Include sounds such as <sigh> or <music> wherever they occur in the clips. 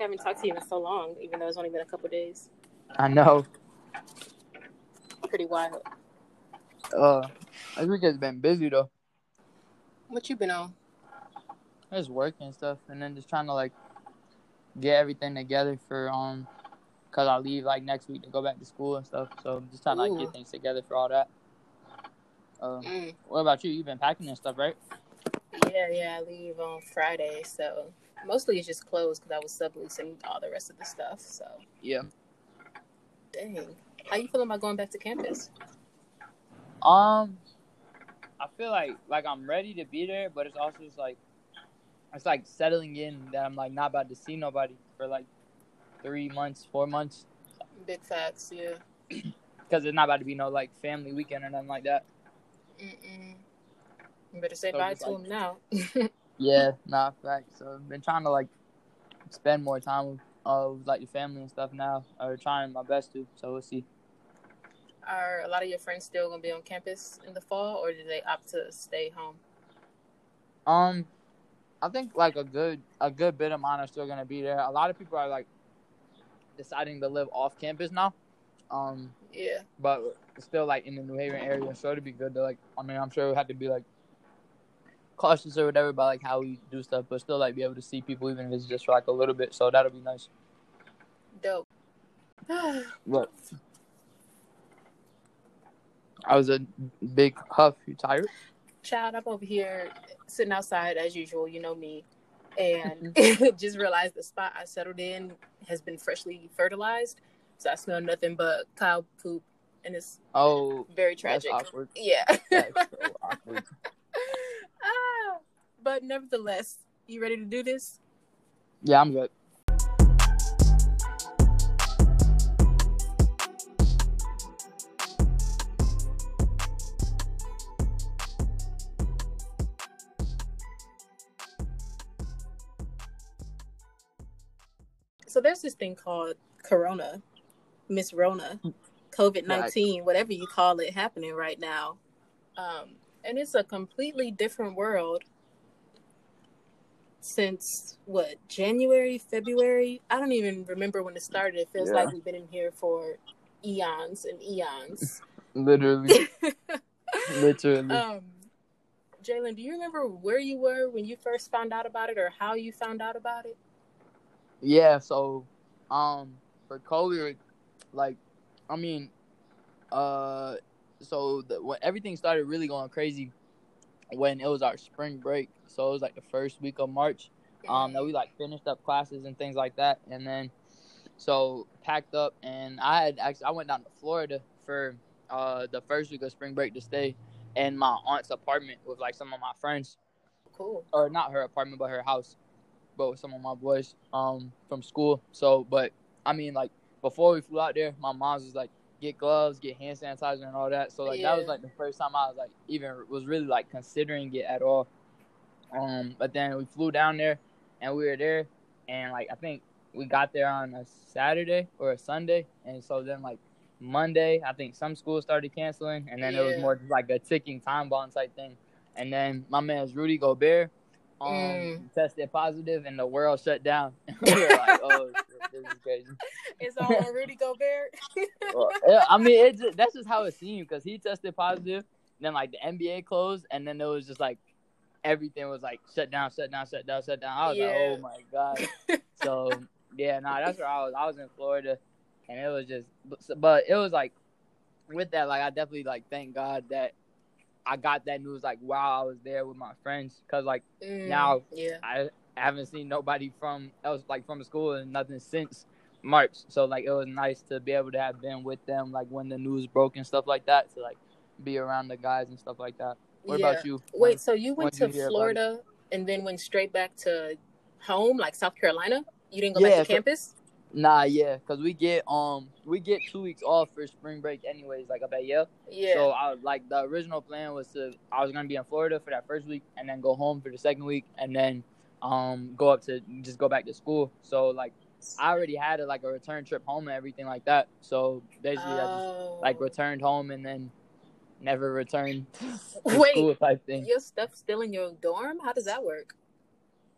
like I haven't talked to you in so long, even though it's only been a couple days. I know. Pretty wild. Uh, this week has been busy though. What you been on? Just working and stuff, and then just trying to like get everything together for um, cause I leave like next week to go back to school and stuff. So just trying to like Ooh. get things together for all that. Uh, Mm. what about you? You've been packing and stuff, right? Yeah, yeah. I leave on Friday, so mostly it's just clothes because I was subleasing all the rest of the stuff. So Yeah. dang, how you feeling about going back to campus? Um, I feel like like I'm ready to be there, but it's also just like it's like settling in that I'm like not about to see nobody for like three months, four months, Big facts, yeah. <clears throat> because it's not about to be no like family weekend or nothing like that. Mm-mm. You better say So bye to like- him now. <laughs> Yeah, nah, fact. So I've been trying to like spend more time with uh with, like your family and stuff now, or trying my best to. So we'll see. Are a lot of your friends still gonna be on campus in the fall, or did they opt to stay home? Um, I think like a good a good bit of mine are still gonna be there. A lot of people are like deciding to live off campus now. Um, Yeah, but still like in the New Haven area. So it'd be good to like. I mean, I'm sure we have to be like cautious or whatever about like how we do stuff, but still like be able to see people even if it's just for like a little bit. So that'll be nice. dope. <sighs> What? I was a big huff. You tired? Child, I'm over here sitting outside as usual. You know me, and mm-hmm. <laughs> just realized the spot I settled in has been freshly fertilized, so I smell nothing but cow poop, and it's Oh, very tragic. awkward. Yeah. So <laughs> awkward. <laughs> ah, but nevertheless, you ready to do this? Yeah, I'm good. So there's this thing called Corona, Miss Rona, COVID nineteen, whatever you call it, happening right now, um, and it's a completely different world since what January, February. I don't even remember when it started. It feels Yeah. like we've been in here for eons and eons. <laughs> Literally, <laughs> literally. um, Jaelen, do you remember where you were when you first found out about it, or how you found out about it? Yeah, so um for COVID, like I mean, uh so the, when everything started really going crazy when it was our spring break. So it was like the first week of March. Um that we like finished up classes and things like that and then so packed up and I had actually I went down to Florida for uh the first week of spring break to stay in my aunt's apartment with like some of my friends cool. or not her apartment, but her house, but with some of my boys um from school. So, but I mean, like before we flew out there, my mom's was like, get gloves, get hand sanitizer, and all that. So like that was like the first time I was like even was really like considering it at all. Um, but then we flew down there, and we were there, and like I think we got there on a Saturday or a Sunday, and so then like Monday, I think some schools started canceling, and then it was more like a ticking time bomb type thing. And then my man's Rudy Gobert um, Mm. tested positive, and the world shut down. <laughs> we were like, "Oh, <laughs> this is crazy." It's all on Rudy Gobert. <laughs> Well, yeah, I mean, it just, that's just how it seemed because he tested positive. Then like the NBA closed, and then it was just like everything was like shut down, shut down, shut down, shut down. I was like, "Oh my god!" <laughs> so yeah, nah, that's where I was. I was in Florida, and it was just, but, but it was like with that, like I definitely like thank God that I got that news like while I was there with my friends, cause like Mm, Now- yeah, I haven't seen nobody from else like from the school and nothing since March. So like it was nice to be able to have been with them like when the news broke and stuff like that to like be around the guys and stuff like that. What yeah. about you? Wait, so you went to you Florida and then went straight back to home, like South Carolina? You didn't go Yeah, back to so- campus? Nah, yeah, cause we get um we get two weeks off for spring break anyways, like up at Yale. Yeah. So I like the original plan was to I was gonna be in Florida for that first week and then go home for the second week and then um go up to just go back to school. So like I already had a, like a return trip home and everything like that. So basically I just Oh. like returned home and then never returned <laughs> to Wait, school type thing. your stuff still in your dorm? How does that work?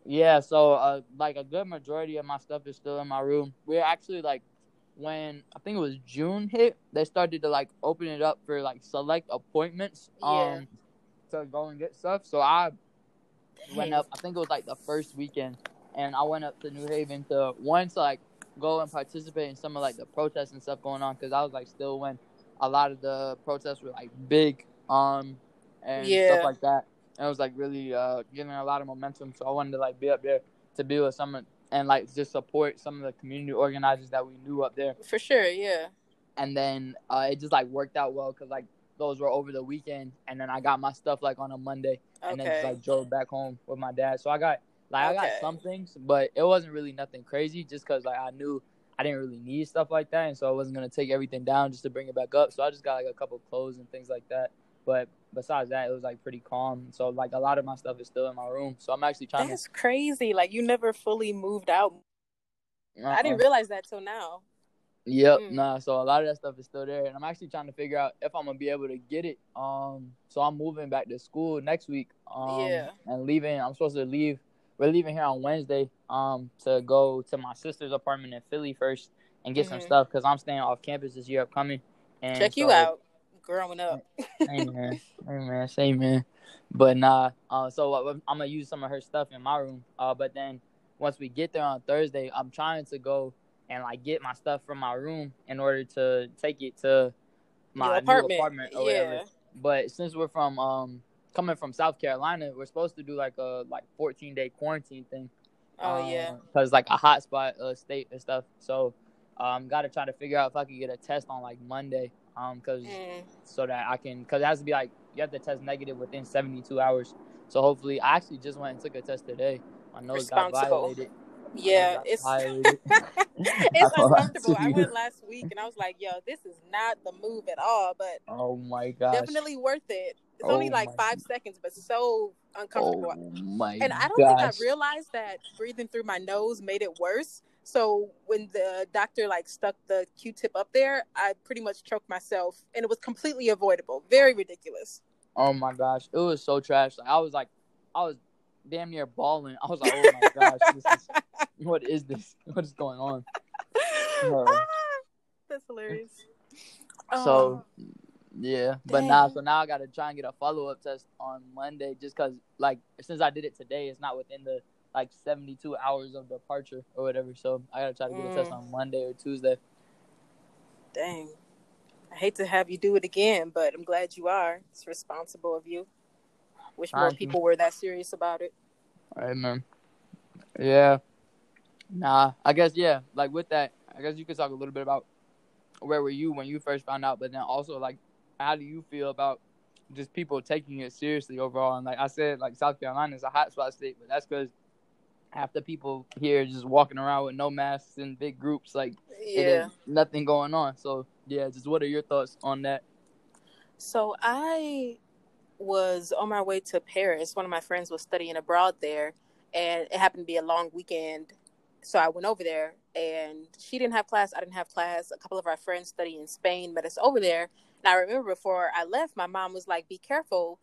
Yeah, so uh, like a good majority of my stuff is still in my room. We're actually like when I think it was June hit, they started to like open it up for like select appointments um Yeah. to go and get stuff. So I went up. I think it was like the first weekend, and I went up to New Haven to once like go and participate in some of like the protests and stuff going on because I was like still when a lot of the protests were like big um and Yeah. stuff like that. And it was like really uh getting a lot of momentum. So I wanted to like be up there to be with some of and like just support some of the community organizers that we knew up there. For sure, yeah. And then uh, it just like worked out well because like those were over the weekend, and then I got my stuff like on a Monday and then just like drove back home with my dad. So I got like I got some things, but it wasn't really nothing crazy. Just because like I knew I didn't really need stuff like that, and so I wasn't gonna take everything down just to bring it back up. So I just got like a couple clothes and things like that. But besides that, it was like pretty calm. So like a lot of my stuff is still in my room. So I'm actually trying That's crazy. Like you never fully moved out. to. I didn't uh-uh. realize that till now. Yep, Mm. nah. So a lot of that stuff is still there, and I'm actually trying to figure out if I'm gonna be able to get it. Um, so I'm moving back to school next week. Um, Yeah. and leaving. I'm supposed to leave. We're leaving here on Wednesday. Um, to go to my sister's apartment in Philly first and get some Mhm. stuff because I'm staying off campus this year upcoming. And Check you out growing up. hey man, hey man, same man. But nah, uh, so uh, I'm gonna use some of her stuff in my room. Uh, but then once we get there on Thursday, I'm trying to go and like get my stuff from my room in order to take it to my Your apartment. apartment or whatever. Yeah. But since we're from um coming from South Carolina, we're supposed to do like a like 14 day quarantine thing. Oh yeah. because like a hotspot uh, state and stuff. So um, got to try to figure out if I could get a test on like Monday. Um, cause Mm. so that I can, cause it has to be like you have to test negative within 72 hours. So hopefully, I actually just went and took a test today. My nose got violated. Yeah, it's <laughs> it's I don't know uncomfortable. I went last week and I was like, yo, this is not the move at all, but Oh my gosh. definitely worth it. It's only Oh like my five seconds, but so uncomfortable. Oh my And I don't gosh. think I realized that breathing through my nose made it worse. So when the doctor like stuck the Q-tip up there, I pretty much choked myself, and it was completely avoidable. Very ridiculous. Oh my gosh, it was so trash. Like I was like, I was damn near bawling. I was like, oh my gosh, this is, <laughs> what is this? <laughs> What is going on? Ah, That's hilarious. So Oh, yeah, but now so now I gotta try and get a follow up test on Monday, just cause like since I did it today, it's not within the like seventy two hours of departure or whatever. So I gotta try to get a test Mm. on Monday or Tuesday. dang. I hate to have you do it again, but I'm glad you are. It's responsible of you. Wish more people were that serious about it. Man. Yeah. Nah, I guess yeah. Like with that, I guess you could talk a little bit about where were you when you first found out, but then also like how do you feel about just people taking it seriously overall? And like I said, like South Carolina is a hotspot state, but that's because half the people here just walking around with no masks in big groups, like Yeah. nothing going on. So yeah, just what are your thoughts on that? So I was on my way to Paris. One of my friends was studying abroad there, and it happened to be a long weekend. So I went over there, and she didn't have class. I didn't have class. A couple of our friends study in Spain met us over there. And I remember before I left, my mom was like, "Be careful.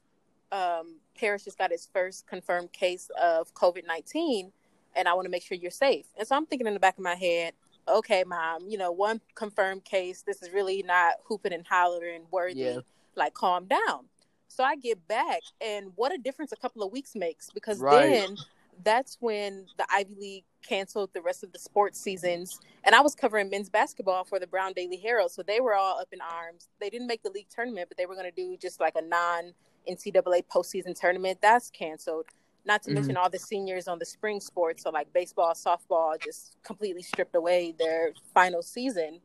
Um, Paris just got its first confirmed case of COVID nineteen, and I want to make sure you're safe." And so I'm thinking in the back of my head, "Okay, mom, you know, one confirmed case. This is really not hooping and hollering worthy." Yeah. like calm down. So I get back, and what a difference a couple of weeks makes because Right. then that's when the Ivy League canceled the rest of the sports seasons. And I was covering men's basketball for the Brown Daily Herald. So they were all up in arms. They didn't make the league tournament, but they were going to do just like a non NCAA postseason tournament. That's canceled. Not to Mhm. mention all the seniors on the spring sports. So like baseball, softball, just completely stripped away their final season.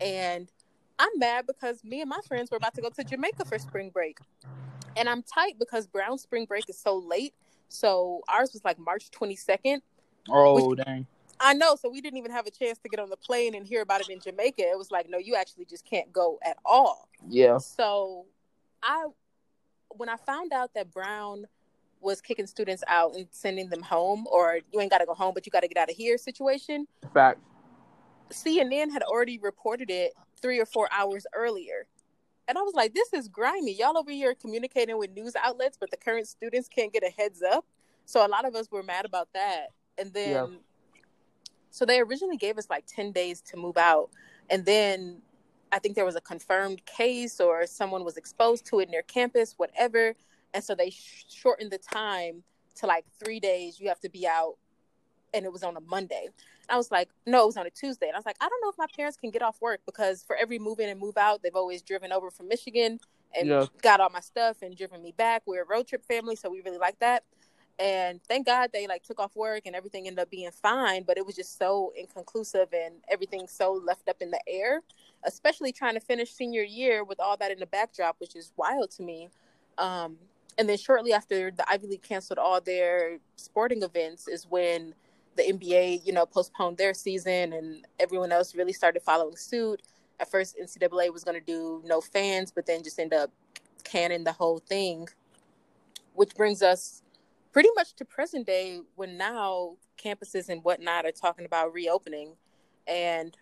And I'm mad because me and my friends were about to go to Jamaica for spring break. And I'm tight because Brown spring break is so late. So ours was like March 22nd. Oh dang. I know. So we didn't even have a chance to get on the plane and hear about it in Jamaica. It was like, no, you actually just can't go at all. Yeah. So I, when I found out that Brown was kicking students out and sending them home, or you ain't got to go home, but you got to get out of here situation, Fact. CNN had already reported it three or four hours earlier. And I was like, this is grimy. Y'all over here communicating with news outlets, but the current students can't get a heads up. So a lot of us were mad about that. And then, Yeah. so they originally gave us like 10 days to move out. And then I think there was a confirmed case or someone was exposed to it near campus, whatever. And so they sh- shortened the time to like three days. You have to be out. And it was on a Monday. I was like, no, it was on a Tuesday. And I was like, I don't know if my parents can get off work because for every move in and move out, they've always driven over from Michigan and Yeah. got all my stuff and driven me back. We're a road trip family, so we really like that. And thank God they like took off work and everything ended up being fine, but it was just so inconclusive and everything so left up in the air, especially trying to finish senior year with all that in the backdrop, which is wild to me. Um, and then shortly after the Ivy League canceled all their sporting events is when the NBA, you know, postponed their season and everyone else really started following suit. At first, NCAA was going to do no fans, but then just end up canning the whole thing, which brings us pretty much to present day when now campuses and whatnot are talking about reopening. And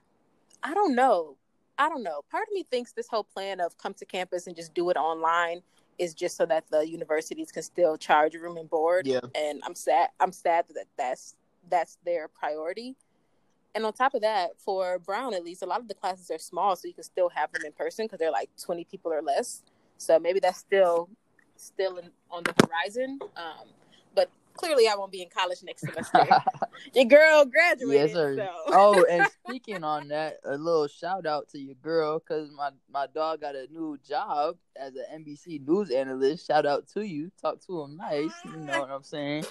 I don't know. I don't know. Part of me thinks this whole plan of come to campus and just do it online is just so that the universities can still charge room and board. Yeah. And I'm sad. I'm sad that that's that's their priority. And on top of that, for Brown at least, a lot of the classes are small, so you can still have them in person because they're like 20 people or less. So maybe that's still still in, on the horizon. Um, but clearly, I won't be in college next semester. <laughs> Your girl graduated. yes, sir. So. oh, and <laughs> speaking on that, a little shout out to your girl because my my dog got a new job as an NBC news analyst. Shout out to you. Talk to him nice. You know what I'm saying?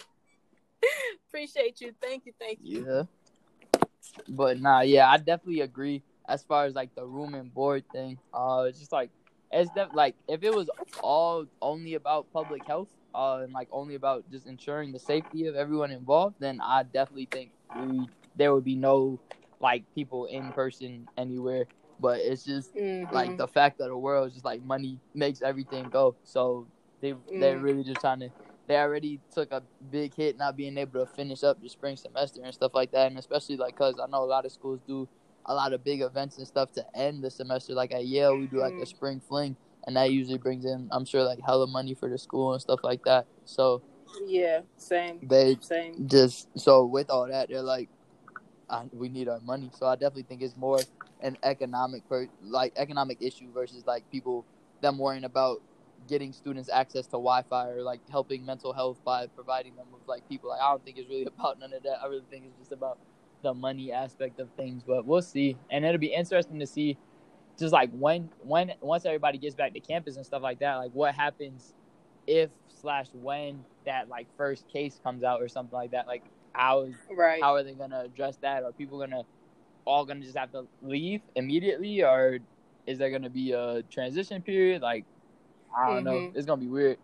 <laughs> Appreciate you. Thank you. Thank you. Yeah. But nah, yeah, I definitely agree as far as like the room and board thing. Uh, it's just like it's def- like if it was all only about public health, uh, and like only about just ensuring the safety of everyone involved, then I definitely think we there would be no like people in person anywhere. But it's just Mhm. like the fact that the world is just like money makes everything go. So they they're Mm. really just trying to. They already took a big hit not being able to finish up the spring semester and stuff like that, and especially like because I know a lot of schools do a lot of big events and stuff to end the semester. Like at Yale, we do like a Mm. spring fling, and that usually brings in I'm sure like hella money for the school and stuff like that. So Yeah. Same. they Same. just so with all that they're like I, we need our money so i definitely think it's more an economic per, like economic issue versus like people them worrying about getting students access to wi-fi or like helping mental health by providing them with like people. Like i don't think it's really <laughs> about none of that. I really think it's just about the money aspect of things but we'll see. And it'll be interesting to see just like when when once everybody gets back to campus and stuff like that like what happens if slash when that like first case comes out or something like that. Like how is Right. how are they gonna address that? Are people gonna all gonna just have to leave immediately or is there gonna be a transition period? Like i don't know Mhm. it's gonna be weird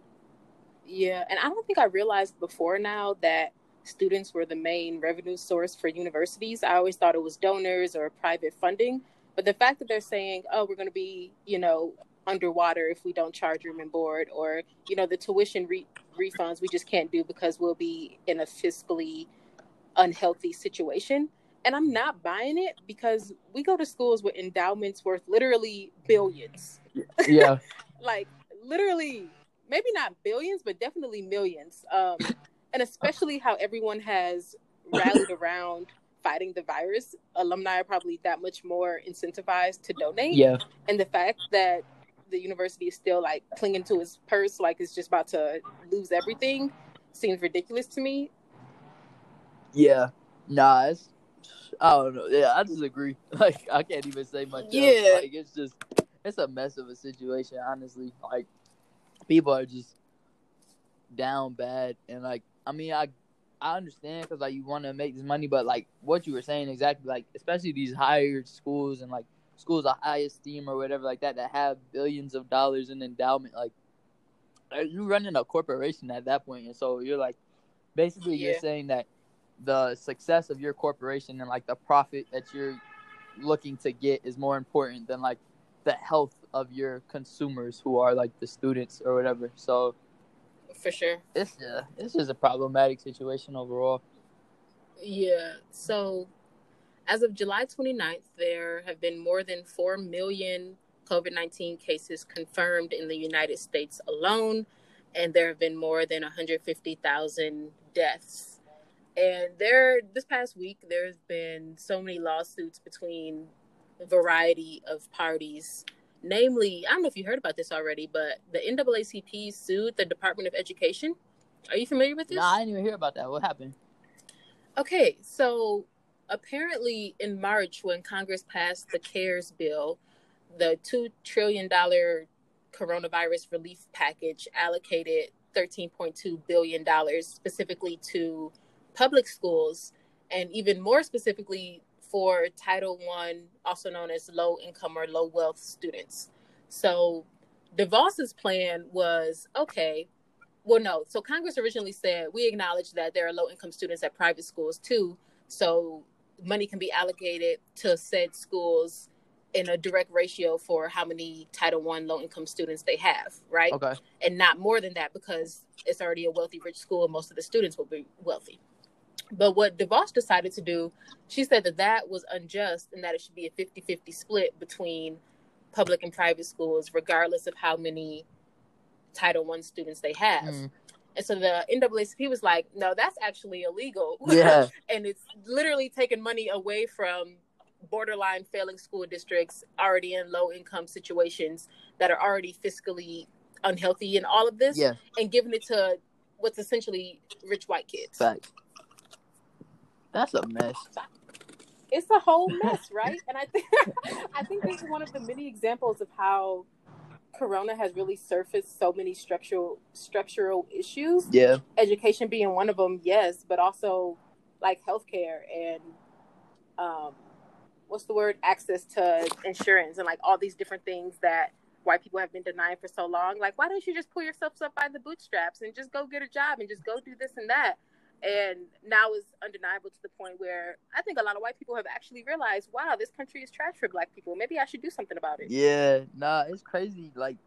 Yeah, and I don't think I realized before now that students were the main revenue source for universities. I always thought it was donors or private funding, but the fact that they're saying, "Oh, we're going to be, you know, underwater if we don't charge room and board," or you know, the tuition re- refunds we just can't do because we'll be in a fiscally unhealthy situation. And I'm not buying it because we go to schools with endowments worth literally billions yeah <laughs> like literally maybe not billions but definitely millions um and especially how everyone has rallied <laughs> around fighting the virus alumni are probably that much more incentivized to donate yeah and the fact that the university is still like clinging to his purse like it's just about to lose everything seems ridiculous to me yeah nah it's i don't know yeah i disagree. <laughs> like i can't even say much else. Yeah. like it's just it's a mess of a situation honestly. Like people are just down bad. And like i mean i i understand because like you want to make this money but like what you were saying exactly like especially these higher schools and like schools of high esteem or whatever like that that have billions of dollars in endowment like are you running a corporation at that point? And so you're like basically you're saying that the success of your corporation and like the profit that you're looking to get is more important than like the health of your consumers who are like the students or whatever so for sure it's uh, it's just a problematic situation overall. Yeah. So as of July 29th, there have been more than 4 million COVID 19 cases confirmed in the United States alone. And there have been more than 150,000 deaths. And there, this past week, there's been so many lawsuits between variety of parties. Namely, I don't know if you heard about this already, but the NAACP sued the Department of Education. Are you familiar with this? No, I didn't even hear about that. What happened? Okay, so apparently in March, when Congress passed the CARES bill, the $2 trillion coronavirus relief package allocated $13.2 billion specifically to public schools and even more specifically for Title I, also known as low income or low wealth students. So DeVos's plan was okay, well, no. So Congress originally said we acknowledge that there are low income students at private schools too. So money can be allocated to said schools in a direct ratio for how many Title One low income students they have, right? Okay. And not more than that because it's already a wealthy, rich school and most of the students will be wealthy. But what DeVos decided to do, she said that that was unjust and that it should be a 50 50 split between public and private schools, regardless of how many Title One students they have. Mm. And so the NAACP was like, no, that's actually illegal. Yeah. <laughs> and it's literally taking money away from borderline failing school districts already in low income situations that are already fiscally unhealthy in all of this yeah. and giving it to what's essentially rich white kids. Fact. That's a mess. It's a whole mess, right? and I think <laughs> I think this is one of the many examples of how corona has really surfaced so many structural structural issues. Yeah. Education being one of them yes but also like healthcare and um what's the word? Access to insurance and like all these different things that white people have been denying for so long. Like why don't you just pull yourselves up by the bootstraps and just go get a job and just go do this and that and now is undeniable to the point where I think a lot of white people have actually realized, wow, this country is trash for black people. Maybe I should do something about it. Yeah, nah, it's crazy. Like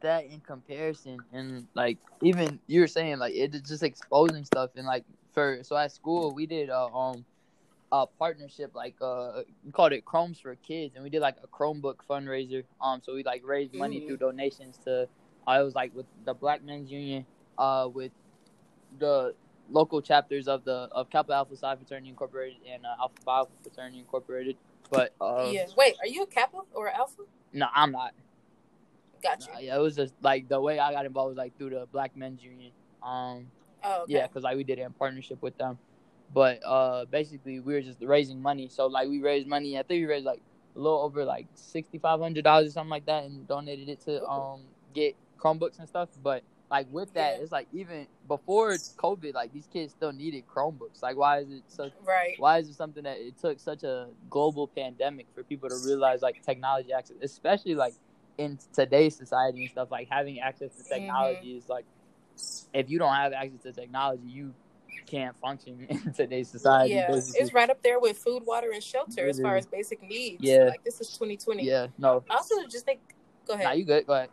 that in comparison, and like even you were saying, like it's just exposing stuff, and like for so at school we did uh, um a partnership like uh we called it Chromes for Kids, and we did like a Chromebook fundraiser. Um, so we like raised money mm-hmm. through donations to. It was like with the Black Men's Union, uh, with the local chapters of the of Kappa Alpha Psi Fraternity Incorporated and uh, Alpha Phi Fraternity Incorporated. But uh, yeah, wait, are you a Kappa or Alpha? No, I'm not. Gotcha. Nah, yeah, it was just like the way I got involved was like through the Black Men's Union. Um, oh, okay. yeah, because like we did it in partnership with them. But uh, basically, we were just raising money. So like we raised money. I think we raised like a little over like sixty five hundred dollars or something like that, and donated it to um get Chromebooks and stuff. But like with that, yeah. it's like even before COVID, like these kids still needed Chromebooks. Like why is it such right? Why is it something that it took such a global pandemic for people to realize like technology access, especially like in today's society and stuff, like having access to technology mm-hmm. is like if you don't have access to technology, you can't function <laughs> in today's society. Yeah, basically. it's right up there with food, water, and shelter as far as basic needs. Yeah, like this is 2020. Yeah, no. I also just think. Go ahead. Nah, you good? Go ahead.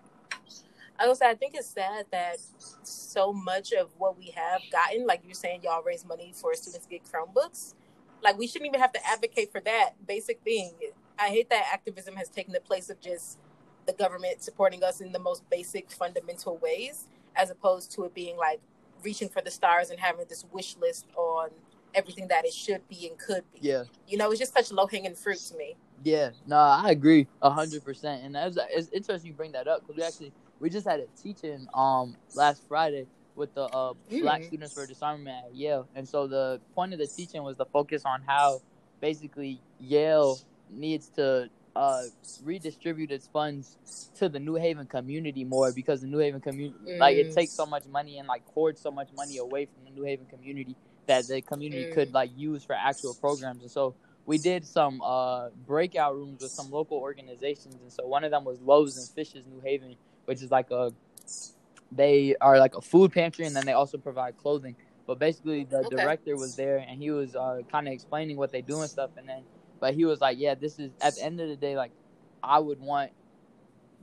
I was I think it's sad that so much of what we have gotten, like you're saying, y'all raise money for students to get Chromebooks. Like we shouldn't even have to advocate for that basic thing. I hate that activism has taken the place of just the government supporting us in the most basic fundamental ways, as opposed to it being like reaching for the stars and having this wish list on everything that it should be and could be. Yeah. You know, it's just such low hanging fruit to me. Yeah, no, I agree a hundred percent, and that's it's interesting you bring that up because we actually we just had a teaching um last Friday with the uh, mm. black students for disarmament at Yale, and so the point of the teaching was to focus on how basically Yale needs to uh, redistribute its funds to the New Haven community more because the New Haven community, mm. like, it takes so much money and like hoards so much money away from the New Haven community that the community mm. could like use for actual programs. And so we did some uh, breakout rooms with some local organizations, and so one of them was Loaves and Fishes New Haven, which is like a they are like a food pantry and then they also provide clothing. But basically, the okay. director was there and he was uh, kind of explaining what they do and stuff. And then, but he was like, "Yeah, this is at the end of the day, like, I would want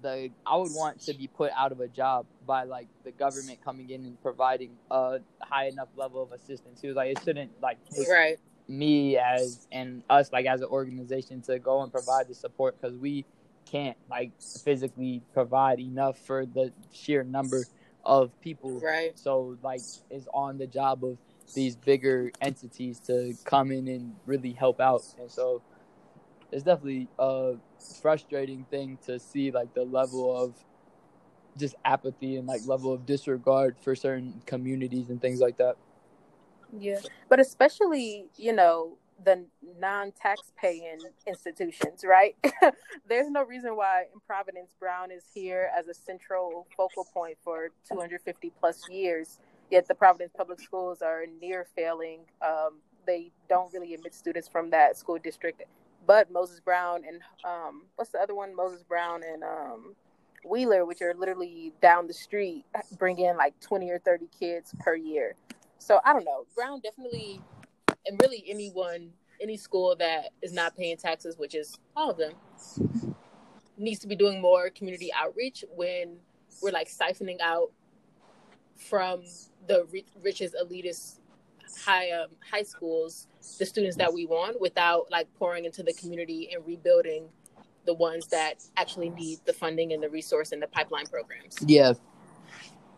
the I would want to be put out of a job by like the government coming in and providing a high enough level of assistance." He was like, "It shouldn't like right." me as and us like as an organization to go and provide the support because we can't like physically provide enough for the sheer number of people. Right. So like it's on the job of these bigger entities to come in and really help out. And so it's definitely a frustrating thing to see like the level of just apathy and like level of disregard for certain communities and things like that. Yeah. But especially, you know, the non-tax paying institutions, right? <laughs> There's no reason why in Providence Brown is here as a central focal point for 250 plus years. Yet the Providence Public Schools are near failing. Um, they don't really admit students from that school district, but Moses Brown and um, what's the other one? Moses Brown and um, Wheeler, which are literally down the street, bring in like 20 or 30 kids per year. So I don't know. Brown definitely and really anyone, any school that is not paying taxes, which is all of them, needs to be doing more community outreach when we're like siphoning out from the richest elitist high um, high schools the students that we want without like pouring into the community and rebuilding the ones that actually need the funding and the resource and the pipeline programs. Yeah.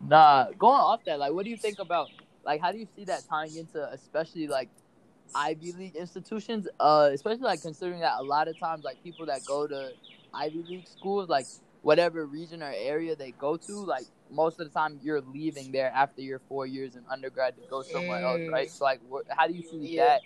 Nah, going off that, like, what do you think about, like, how do you see that tying into, especially like Ivy League institutions, uh, especially like considering that a lot of times like people that go to Ivy League schools, like whatever region or area they go to, like most of the time you're leaving there after your four years in undergrad to go somewhere mm. else, right? So like, wh- how do you see yeah. that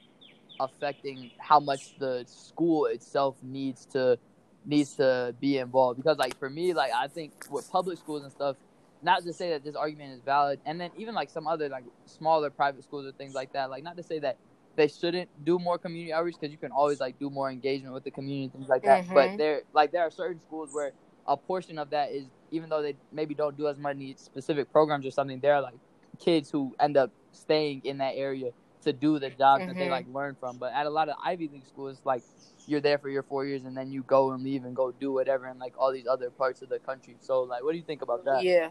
affecting how much the school itself needs to needs to be involved? Because like for me, like I think with public schools and stuff, not to say that this argument is valid, and then even like some other like smaller private schools or things like that, like not to say that they shouldn't do more community outreach because you can always like do more engagement with the community things like that. Mm-hmm. But there like there are certain schools where a portion of that is even though they maybe don't do as many specific programs or something, there are like kids who end up staying in that area to do the jobs mm-hmm. that they mm-hmm. like learn from. But at a lot of Ivy League schools, like you're there for your four years and then you go and leave and go do whatever in like all these other parts of the country. So like, what do you think about that? Yeah,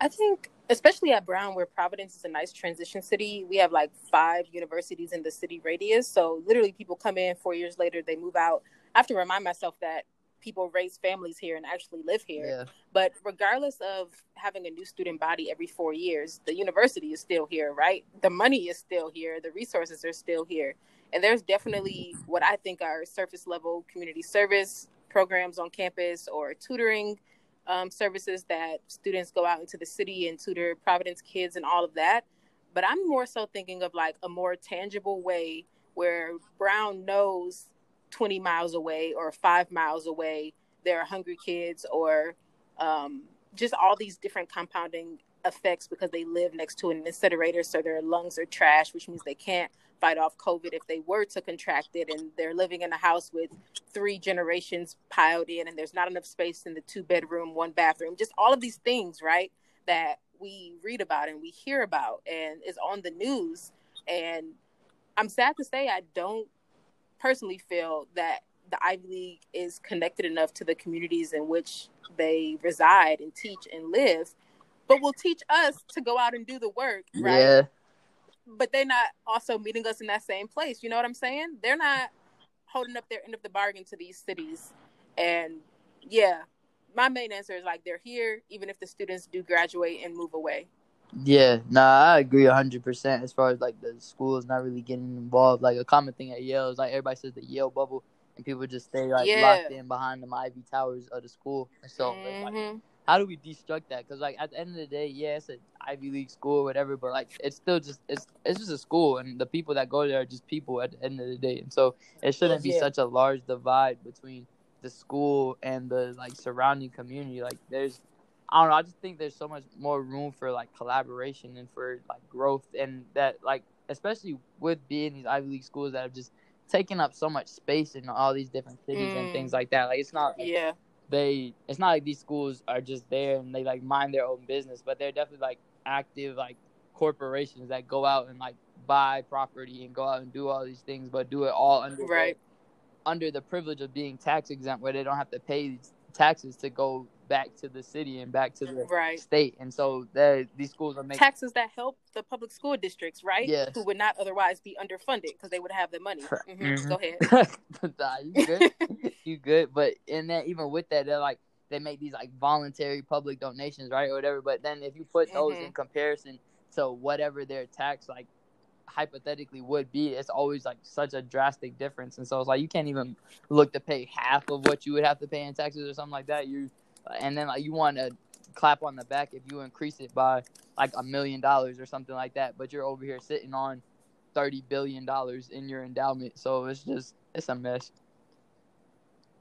I think especially at Brown, where Providence is a nice transition city, we have like five universities in the city radius. So literally, people come in four years later, they move out. I have to remind myself that people raise families here and actually live here. Yeah. But regardless of having a new student body every four years, the university is still here, right? The money is still here, the resources are still here. And there's definitely what I think are surface level community service programs on campus or tutoring um, services that students go out into the city and tutor Providence kids and all of that. But I'm more so thinking of like a more tangible way where Brown knows 20 miles away or five miles away there are hungry kids or um, just all these different compounding effects because they live next to an incinerator, so their lungs are trash, which means they can't fight off COVID if they were to contract it, and they're living in a house with three generations piled in, and there's not enough space in the two bedroom, one bathroom. Just all of these things, right? That we read about and we hear about, and is on the news. And I'm sad to say, I don't personally feel that the Ivy League is connected enough to the communities in which they reside and teach and live but will teach us to go out and do the work, right? Yeah. But they're not also meeting us in that same place. You know what I'm saying? They're not holding up their end of the bargain to these cities. And yeah, my main answer is like they're here, even if the students do graduate and move away. Yeah, nah, I agree hundred percent. As far as like the school is not really getting involved, like a common thing at Yale is like everybody says the Yale bubble, and people just stay like yeah. locked in behind the Ivy Towers of the school. So mm-hmm. like, how do we destruct that? Because like at the end of the day, yeah, it's an Ivy League school or whatever, but like it's still just it's it's just a school, and the people that go there are just people at the end of the day, and so it shouldn't be such a large divide between the school and the like surrounding community. Like there's, I don't know, I just think there's so much more room for like collaboration and for like growth, and that like especially with being these Ivy League schools that have just taken up so much space in all these different cities mm. and things mm. like that. Like it's not like, yeah they it's not like these schools are just there and they like mind their own business, but they're definitely like active like corporations that go out and like buy property and go out and do all these things, but do it all under right. the, under the privilege of being tax exempt, where they don't have to pay taxes to go back to the city and back to the right. state. And so these schools are making taxes that help the public school districts, right? Yes. Who would not otherwise be underfunded because they would have the money. Mm-hmm. Mm-hmm. Go ahead. <laughs> nah, you good? <laughs> you good? But in that, even with that, they're like they make these like voluntary public donations, right, or whatever. But then if you put those Mhm. in comparison to whatever their tax like hypothetically would be, it's always like such a drastic difference. And so it's like you can't even look to pay half of what you would have to pay in taxes or something like that. You and then like you want to clap on the back if you increase it by like a million dollars or something like that, but you're over here sitting on thirty billion dollars in your endowment. So it's just it's a mess.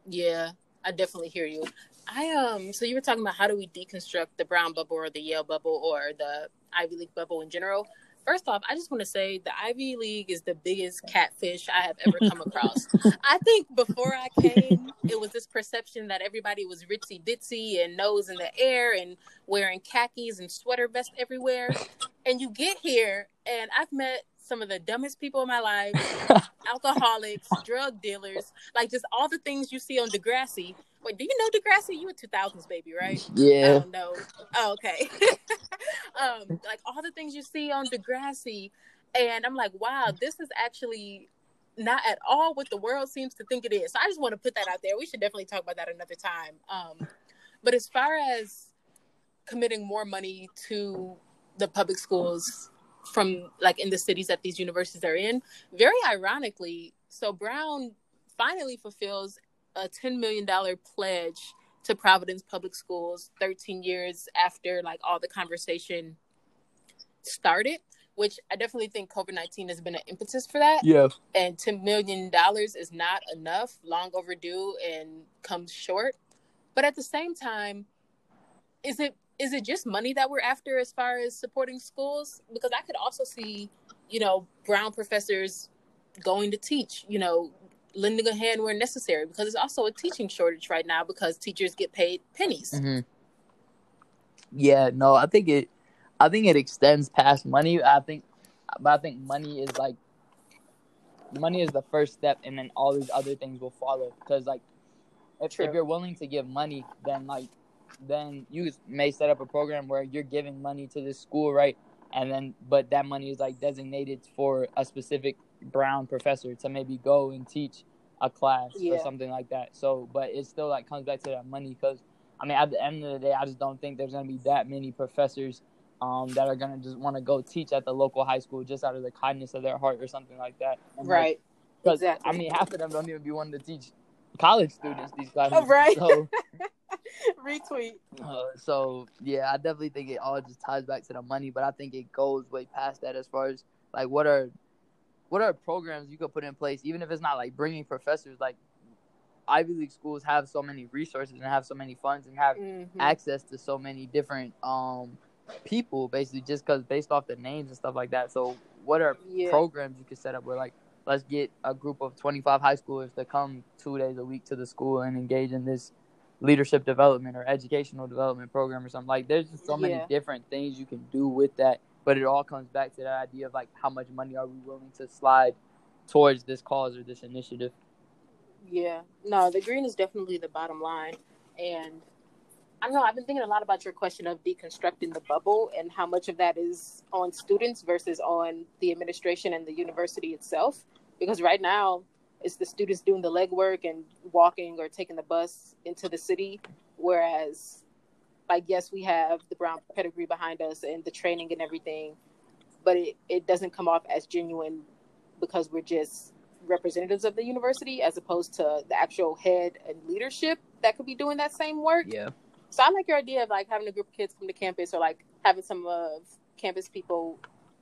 Yeah, I definitely hear you. I um so you were talking about how do we deconstruct the Brown bubble or the Yale bubble or the Ivy League bubble in general. First off, I just want to say the Ivy League is the biggest catfish I have ever come across. <laughs> I think before I came, it was this perception that everybody was ritzy bitsy and nose in the air and wearing khakis and sweater vests everywhere. And you get here, and I've met some of the dumbest people in my life <laughs> alcoholics, drug dealers, like just all the things you see on Degrassi. Wait, do you know Degrassi? You a 2000s baby, right? Yeah. Oh no. Oh, okay. <laughs> um, like all the things you see on Degrassi, and I'm like, wow, this is actually not at all what the world seems to think it is. So I just want to put that out there. We should definitely talk about that another time. Um, but as far as committing more money to the public schools from like in the cities that these universities are in, very ironically, so Brown finally fulfills a $10 million pledge to Providence Public Schools 13 years after like all the conversation started, which I definitely think COVID 19 has been an impetus for that. Yeah. And $10 million is not enough, long overdue, and comes short. But at the same time, is it is it just money that we're after as far as supporting schools? Because I could also see, you know, Brown professors going to teach, you know, lending a hand where necessary because it's also a teaching shortage right now because teachers get paid pennies. hmm Yeah, no, I think it, I think it extends past money. I think, but I think money is like, money is the first step, and then all these other things will follow. Because like, if, if you're willing to give money, then like, then you may set up a program where you're giving money to this school, right? And then, but that money is like designated for a specific Brown professor to maybe go and teach a class Yeah. or something like that. So, but it still like comes back to that money because I mean, at the end of the day, I just don't think there's gonna be that many professors um, that are gonna just want to go teach at the local high school just out of the kindness of their heart or something like that. And, Right. 'cause, Exactly. I mean, half of them don't even be wanting to teach college students these classes. Oh, right. So, <laughs> <laughs> Retweet. uh, so yeah, I definitely think it all just ties back to the money, but I think it goes way past that as far as like what are what are programs you could put in place, even if it's not like bringing professors. Like Ivy League schools have so many resources and have so many funds and have Mhm. access to so many different um people basically just because based off the names and stuff like that so what are Yeah. programs you could set up where like let's get a group of 25 high schoolers to come two days a week to the school and engage in this leadership development or educational development program or something like there's just so many Yeah. different things you can do with that but it all comes back to that idea of like how much money are we willing to slide towards this cause or this initiative Yeah. No, the green is definitely the bottom line. And I don't know, I've been thinking a lot about your question of deconstructing the bubble and how much of that is on students versus on the administration and the university itself. Because right now, it's the students doing the legwork and walking or taking the bus into the city. Whereas, like, yes, we have the Brown pedigree behind us and the training and everything, but it, it doesn't come off as genuine because we're just representatives of the university as opposed to the actual head and leadership that could be doing that same work. yeah So I like your idea of like having a group of kids come to campus or like having some of campus people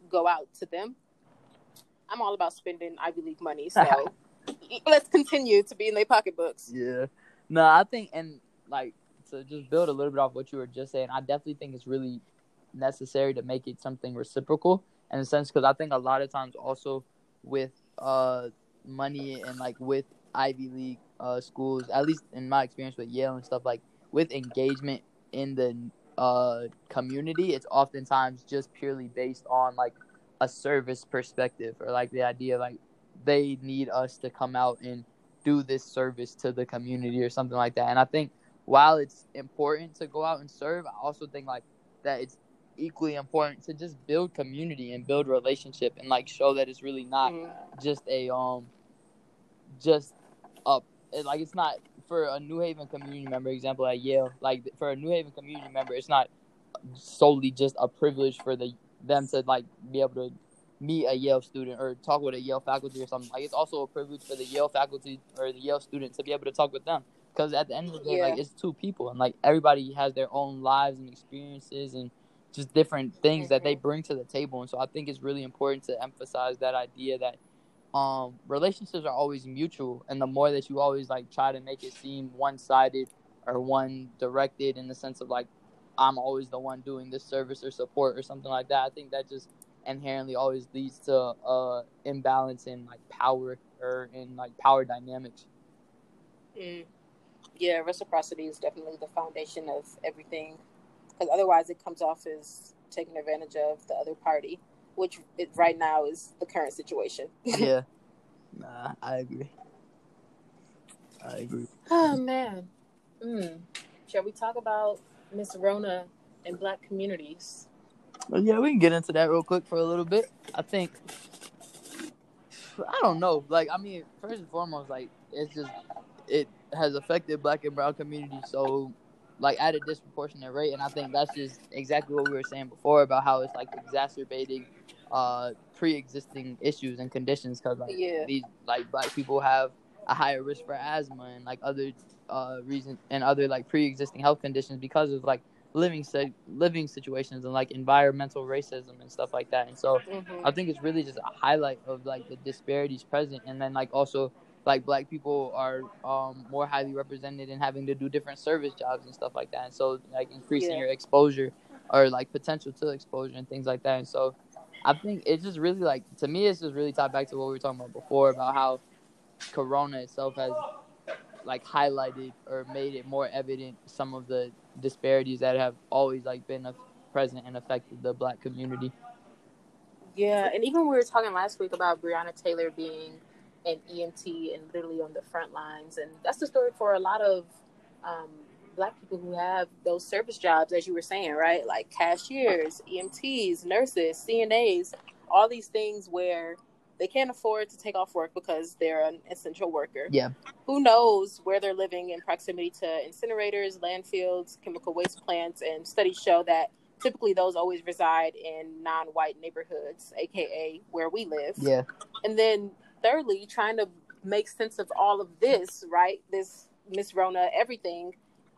go out to them. I'm all about spending Ivy League money, so <laughs> let's continue to be in their pocketbooks. Yeah. No, I think and like to just build a little bit off what you were just saying, I definitely think it's really necessary to make it something reciprocal in a sense because I think a lot of times also with uh money and like with Ivy League uh schools, at least in my experience with Yale and stuff like with engagement in the uh community, it's oftentimes just purely based on like a service perspective or like the idea like they need us to come out and do this service to the community or something like that. And I think while it's important to go out and serve, I also think like that it's equally important to just build community and build relationship and like show that it's really not Mm. just a um just a it, like it's not for a New Haven community member. Example at Yale, like for a New Haven community member, it's not solely just a privilege for the them to like be able to meet a Yale student or talk with a Yale faculty or something. Like it's also a privilege for the Yale faculty or the Yale student to be able to talk with them. Because at the end of the day, Yeah. like it's two people, and like everybody has their own lives and experiences and just different things that they bring to the table. And so I think it's really important to emphasize that idea that um relationships are always mutual, and the more that you always like try to make it seem one sided or one directed in the sense of like I'm always the one doing this service or support or something like that. I think that just inherently always leads to uh imbalance in like power or in like power dynamics. Mm. Yeah, reciprocity is definitely the foundation of everything, because otherwise it comes off as taking advantage of the other party, which it, right now is the current situation. <laughs> yeah. Nah, I agree. I agree. Oh man. Mm. Shall we talk about Miss Rona and Black communities? Yeah, we can get into that real quick for a little bit. I think I don't know. Like, I mean, first and foremost, like it's just it has affected Black and Brown communities so like at a disproportionate rate, and I think that's just exactly what we were saying before about how it's like exacerbating uh pre-existing issues and conditions because like Yeah. these like Black people have a higher risk for asthma and like other uh reasons and other like pre-existing health conditions because of like living living situations and like environmental racism and stuff like that. And so Mm-hmm. I think it's really just a highlight of like the disparities present, and then like also like black people are um, more highly represented in having to do different service jobs and stuff like that. And so like increasing Yeah. your exposure or like potential to exposure and things like that. And so I think it's just really like to me it's just really tied back to what we were talking about before about how Corona itself has like highlighted or made it more evident some of the disparities that have always like been present and affected the black community. Yeah, and even we were talking last week about Breonna Taylor being an EMT and literally on the front lines, and that's the story for a lot of um, Black people who have those service jobs, as you were saying, right? Like cashiers, EMTs, nurses, CNAs, all these things where they can't afford to take off work because they're an essential worker. Yeah. Who knows where they're living in proximity to incinerators, landfills, chemical waste plants, and studies show that typically those always reside in non-white neighborhoods aka where we live Yeah. and then thirdly trying to make sense of all of this right this miss rona everything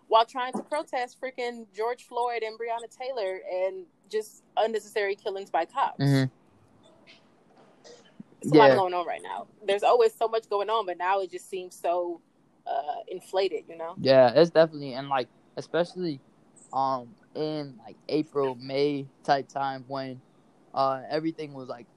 while trying to protest freaking george floyd and breonna taylor and just unnecessary killings by cops Mhm. There's a lot Yeah. going on right now there's always so much going on but now it just seems so uh inflated you know Yeah, it's definitely and like especially um in like April, May type time when uh everything was like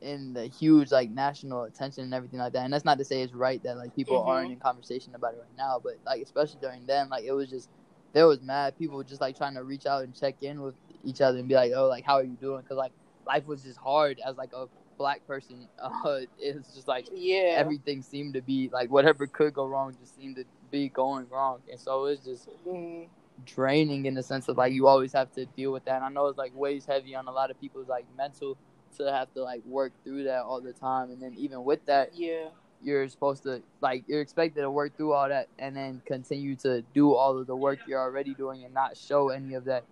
in the huge like national attention and everything like that. And that's not to say it's right that like people Mhm. aren't in conversation about it right now, but like especially during then, like it was just there was mad people just like trying to reach out and check in with each other and be like, oh, like how are you doing? Because like life was just hard as like a black person. <laughs> Uh, it's just like yeah. everything seemed to be like whatever could go wrong just seemed to be going wrong, and so it's just Mm, draining in the sense of like you always have to deal with that. And I know it's like weighs heavy on a lot of people's like mental to have to like work through that all the time, and then even with that, yeah. you're supposed to like you're expected to work through all that and then continue to do all of the work you're already doing and not show any of that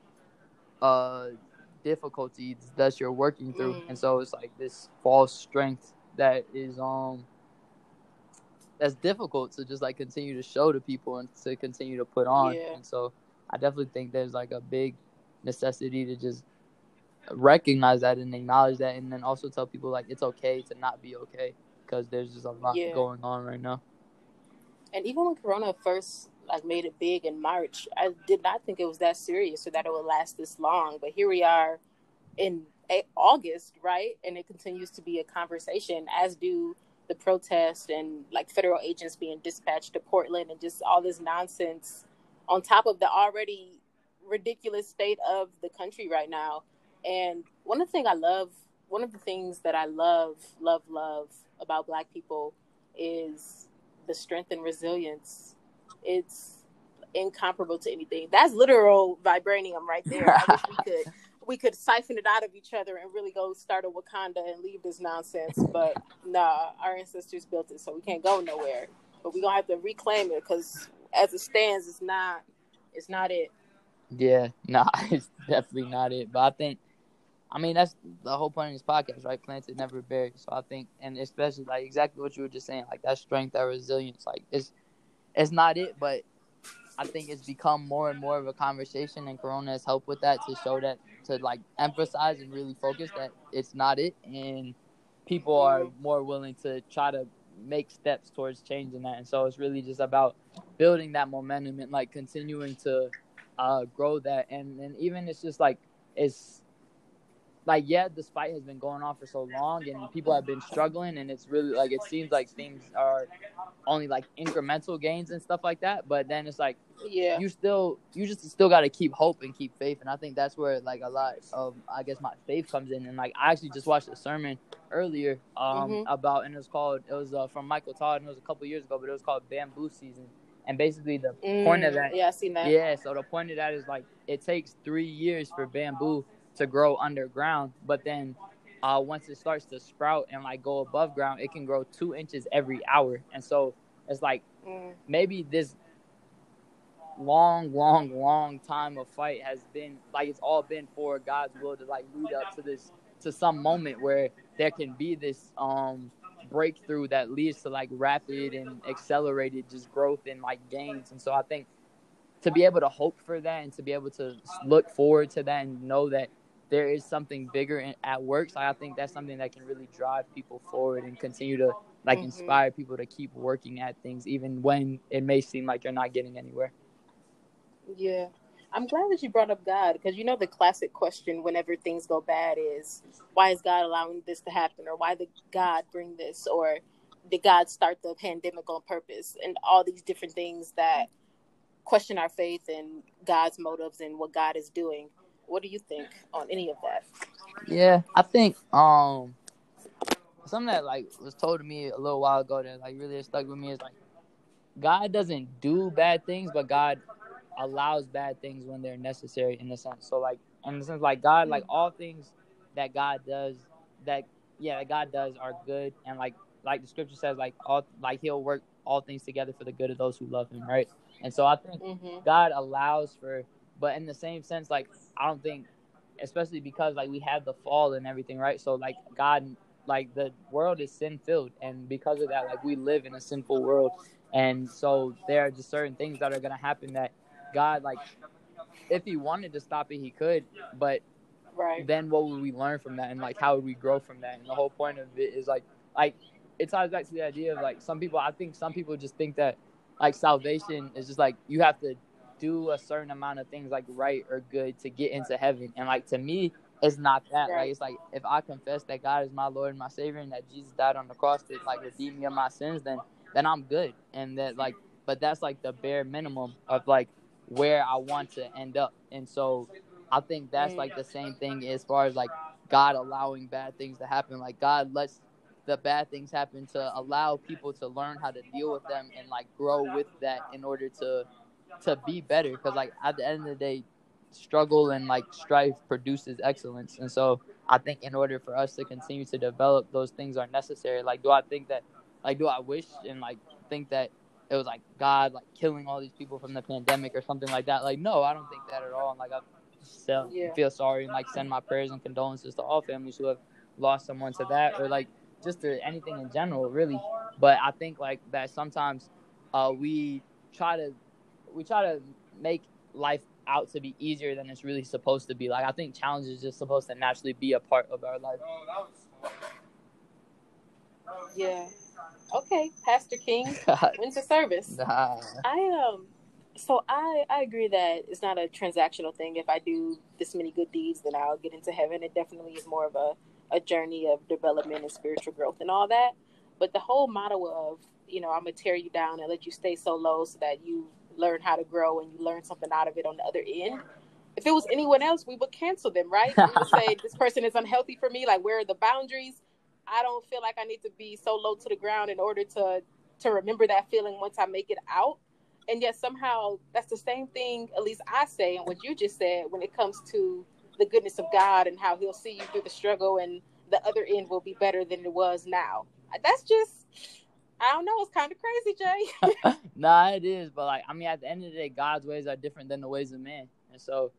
uh difficulties that you're working through Mm. and so it's like this false strength that is um that's difficult to just like continue to show to people and to continue to put on Yeah. and so i definitely think there's like a big necessity to just recognize that and acknowledge that and then also tell people like it's okay to not be okay because there's just a lot Yeah. going on right now And even when Corona first like made it big in March, I did not think it was that serious or that it would last this long. But here we are in August, right? And it continues to be a conversation, as do the protest and like federal agents being dispatched to Portland and just all this nonsense on top of the already ridiculous state of the country right now. And one of the things I love, one of the things that I love, love, love about Black people is the strength and resilience. It's incomparable to anything. That's literal vibranium right there. I wish we could <laughs> we could siphon it out of each other and really go start a Wakanda and leave this nonsense. But nah, our ancestors built it, so we can't go nowhere. but we're gonna have to reclaim it because as it stands, it's not it's not it. Yeah, <laughs> nah, it's definitely not it. But I think, I mean, that's the whole point of this podcast, right? Planted, never buried. So I think, and especially like exactly what you were just saying, like that strength, that resilience, like it's it's not it, but I think it's become more and more of a conversation, and Corona has helped with that to show that to like emphasize and really focus that it's not it, and people are more willing to try to make steps towards changing that. And so it's really just about building that momentum and like continuing to uh, grow that. And and even it's just like it's like yeah, this fight has been going on for so long and people have been struggling and it's really like it seems like things are only like incremental gains and stuff like that. But then it's like Yeah. you still you just still got to keep hope and keep faith and i think that's where like a lot of i guess my faith comes in and like i actually just watched a sermon earlier um Mhm. about and it was called it was uh, from michael todd and it was a couple years ago but it was called bamboo season and basically the point of Mm, that Yeah, I seen that. yeah so the point of that is like it takes three years for bamboo to grow underground but then uh once it starts to sprout and like go above ground it can grow two inches every hour and so it's like Mm, maybe this long, long, long time of fight has been like it's all been for God's will to like lead up to this to some moment where there can be this um breakthrough that leads to like rapid and accelerated just growth and like gains. And so I think to be able to hope for that and to be able to look forward to that and know that there is something bigger in, at work. So I think that's something that can really drive people forward and continue to like Mhm. inspire people to keep working at things even when it may seem like you're not getting anywhere. Yeah. I'm glad that you brought up God because you know the classic question whenever things go bad is why is God allowing this to happen or why did God bring this or did God start the pandemic on purpose and all these different things that question our faith and God's motives and what God is doing. What do you think on any of that? Yeah, I think um something that like was told to me a little while ago that like really stuck with me is like God doesn't do bad things, but God allows bad things when they're necessary in a sense. So like in the sense like God like all things that God does that yeah that God does are good and like like the scripture says like all like he'll work all things together for the good of those who love him, right? And so I think Mm-hmm. God allows for, but in the same sense, like I don't think, especially because like we have the fall and everything, right? So like God, like the world is sin filled, and because of that, like we live in a sinful world, and so there are just certain things that are gonna happen that God, like, if He wanted to stop it, He could, but Right. then what would we learn from that? And like how would we grow from that? And the whole point of it is like like it ties back to the idea of like some people i think some people just think that like salvation is just like you have to do a certain amount of things like right or good to get into heaven. And like to me it's not that like it's like if i confess that god is my lord and my savior and that jesus died on the cross to like redeem me of my sins then then i'm good. And that like but that's like the bare minimum of like where i want to end up. And so I think that's like the same thing as far as like God allowing bad things to happen. Like God lets the bad things happen to allow people to learn how to deal with them and like grow with that in order to to be better. Because like at the end of the day, struggle and like strife produces excellence. And so I think in order for us to continue to develop, those things are necessary. Like, do I think that? Like, do I wish and like think that it was like God like killing all these people from the pandemic or something like that? Like, no, I don't think that at all. And like I so, Yeah. feel sorry and like send my prayers and condolences to all families who have lost someone to that or like just to anything in general really but i think like that sometimes uh we try to we try to make life out to be easier than it's really supposed to be like i think challenge is just supposed to naturally be a part of our life Yeah. Okay, Pastor King, <laughs> when's the service? Nah. I um so I I agree that it's not a transactional thing. If I do this many good deeds, then I'll get into heaven. It definitely is more of a, a journey of development and spiritual growth and all that. But the whole model of, you know, I'm gonna tear you down and let you stay so low so that you learn how to grow and you learn something out of it on the other end. If it was anyone else, we would cancel them, right? We would say this person is unhealthy for me. Like, where are the boundaries? I don't feel like I need to be so low to the ground in order to to remember that feeling once I make it out. And yet somehow that's the same thing, at least I say, and what you just said when it comes to the goodness of God and how He'll see you through the struggle and the other end will be better than it was now. That's just I don't know. It's kind of crazy, Jay. <laughs> <laughs> nah, it is, but like I mean, at the end of the day, God's ways are different than the ways of man, and so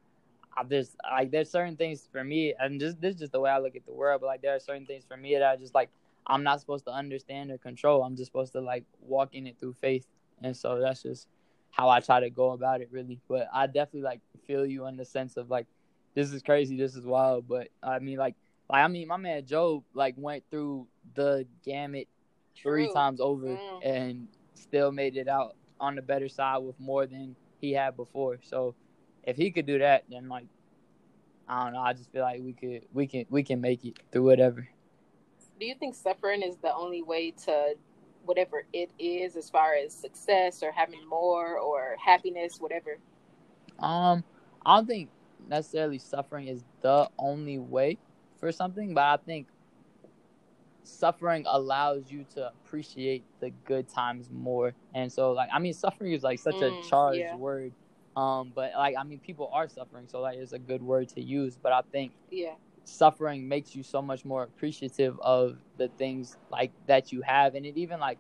I just like there's certain things for me, and just this is just the way I look at the world. But like there are certain things for me that I just like I'm not supposed to understand or control. I'm just supposed to like walk in it through faith, and so that's just how I try to go about it, really. But I definitely like feel you in the sense of like this is crazy, this is wild. But I mean, like, like I mean, my man Job like went through the gamut True. three times over mm. and still made it out on the better side with more than he had before. So if he could do that, then like I don't know. I just feel like we could we can we can make it through whatever. Do you think suffering is the only way to whatever it is as far as success or having more or happiness, whatever? Um, I don't think necessarily suffering is the only way for something, but I think suffering allows you to appreciate the good times more. And so like I mean suffering is like such mm, a charged yeah. word. Um but like I mean people are suffering so like it's a good word to use, but I think yeah suffering makes you so much more appreciative of the things like that you have and it even like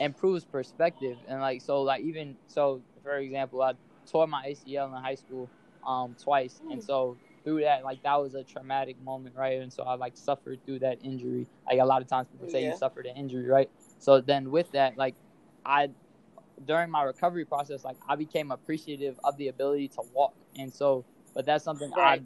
improves perspective and like so like even so for example I tore my ACL in high school um twice mm. and so through that, like that was a traumatic moment, right? And so I like suffered through that injury. Like a lot of times people say yeah. you suffered an injury, right? So then with that, like I during my recovery process, like I became appreciative of the ability to walk. And so, but that's something right.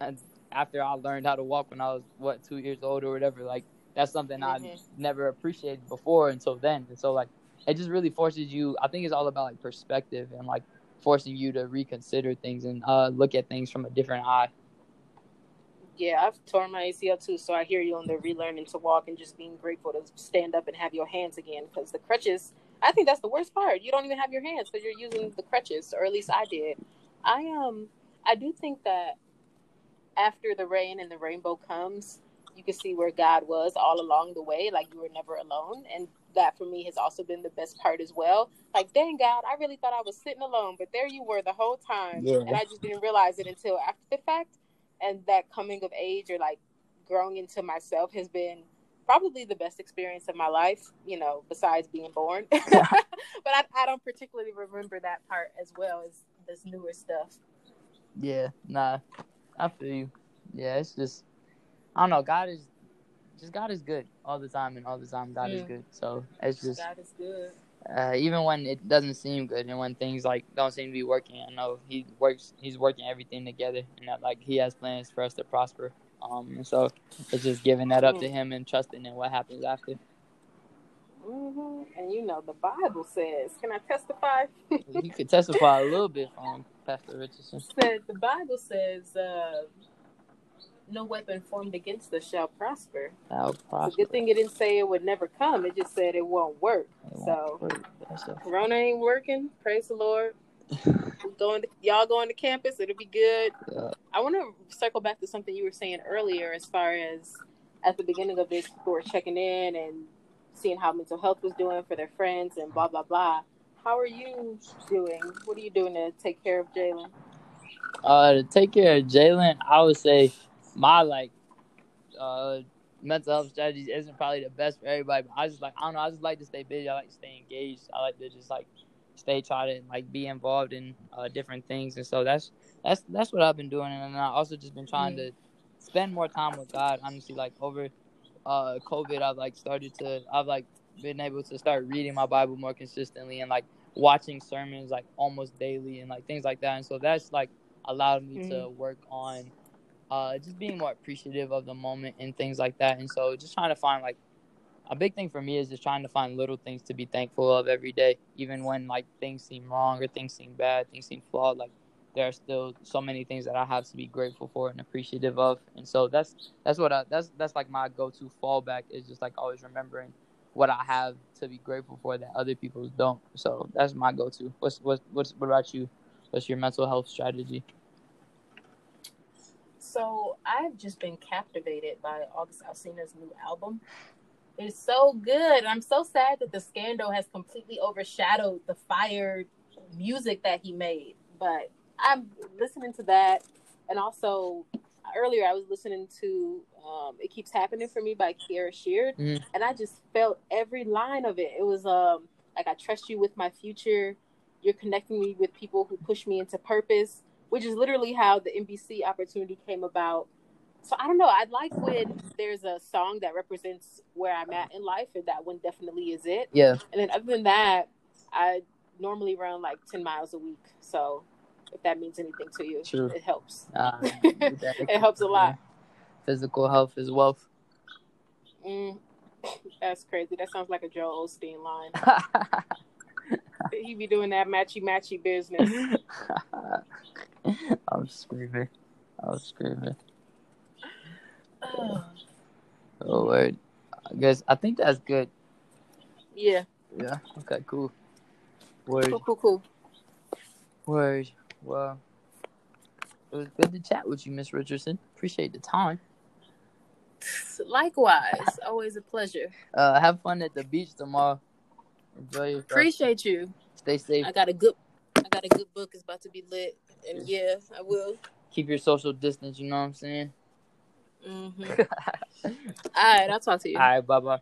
I, after I learned how to walk when I was what two years old or whatever, like that's something mm-hmm. I never appreciated before until then. And so like it just really forces you. I think it's all about like perspective and like forcing you to reconsider things and uh, look at things from a different eye. Yeah, I've torn my ACL too, so I hear you on the relearning to walk and just being grateful to stand up and have your hands again. Because the crutches, I think that's the worst part. You don't even have your hands because you're using the crutches, or at least I did. I um, I do think that after the rain and the rainbow comes, you can see where God was all along the way. Like you were never alone, and that for me has also been the best part as well. Like, dang God, I really thought I was sitting alone, but there you were the whole time, yeah. and I just didn't realize it until after the fact. And that coming of age or like growing into myself has been probably the best experience of my life. You know, besides being born, <laughs> but I, I don't particularly remember that part as well as this newer stuff. Yeah, nah, I feel you. Yeah, it's just I don't know. God is just God is good all the time, and all the time God is good. So it's just God is good. Uh, even when it doesn't seem good, and when things like don't seem to be working, I know He works. He's working everything together, and that like He has plans for us to prosper. Um, and so it's just giving that up to. Him and trusting in what happens after. Mm-hmm. And you know the Bible says, "Can I testify?" you could testify a little bit from <laughs> Pastor Richardson. Said the Bible says, uh, no weapon formed against us shall prosper. Shall prosper. It's a good thing it didn't say it would never come. It just said it won't work. It so won't Corona ain't working. Praise the Lord. <laughs> going to, y'all going to campus, it'll be good. Yeah. I want to circle back to something you were saying earlier as far as at the beginning of this, people were checking in and seeing how mental health was doing for their friends and blah blah blah. How are you doing? What are you doing to take care of Jaelen? Uh, to take care of Jaelen, I would say my like uh mental health strategies isn't probably the best for everybody, but I just like I don't know, I just like to stay busy. I like to stay engaged. I like to just like stay try to like be involved in uh, different things, and so that's that's that's what I've been doing, and I also just been trying mm-hmm. to spend more time with God. Honestly, like over uh COVID, I've like started to I've like been able to start reading my Bible more consistently and like watching sermons like almost daily and like things like that, and so that's like allowed me mm-hmm. to work on uh, just being more appreciative of the moment and things like that. And so just trying to find like a big thing for me is just trying to find little things to be thankful of every day, even when like things seem wrong or things seem bad, things seem flawed. Like there are still so many things that I have to be grateful for and appreciative of. And so that's that's what I that's that's like my go-to fallback is just like always remembering what I have to be grateful for that other people don't. So that's my go-to. What's what's what's what about you? What's your mental health strategy? So I've just been captivated by August Alsina's new album. It's so good. I'm so sad that the scandal has completely overshadowed the fire music that he made. But I'm listening to that, and also earlier I was listening to Um, it keeps happening for me by Kierra Sheard, Mhm. and I just felt every line of it. It was um like I trust you with my future. You're connecting me with people who push me into purpose, which is literally how the NBC opportunity came about. So I don't know. I like when there's a song that represents where I'm at in life, and that one definitely is it. Yeah. And then other than that, I normally run like ten miles a week. So if that means anything to you, True. it helps. Uh, <laughs> It helps a lot. Physical health is wealth. Mm, <laughs> that's crazy. That sounds like a Joel Osteen line. <laughs> <laughs> He be doing that matchy matchy business. <laughs> I'm screaming. I'm screaming. <sighs> Oh word. I guess I think that's good. yeah. Yeah. Okay. Cool. Word. Cool, cool, cool. Word. Well, it was good to chat with you, Miss Richardson. Appreciate the time. Likewise, always a pleasure. Uh, have fun at the beach tomorrow. Enjoy yourself. Appreciate you. Stay safe. I got a good, I got a good book. It's about to be lit, and yeah, I will. Keep your social distance. You know what I'm saying. Mm-hmm. <laughs> All right, I'll talk to you. All right. Bye bye.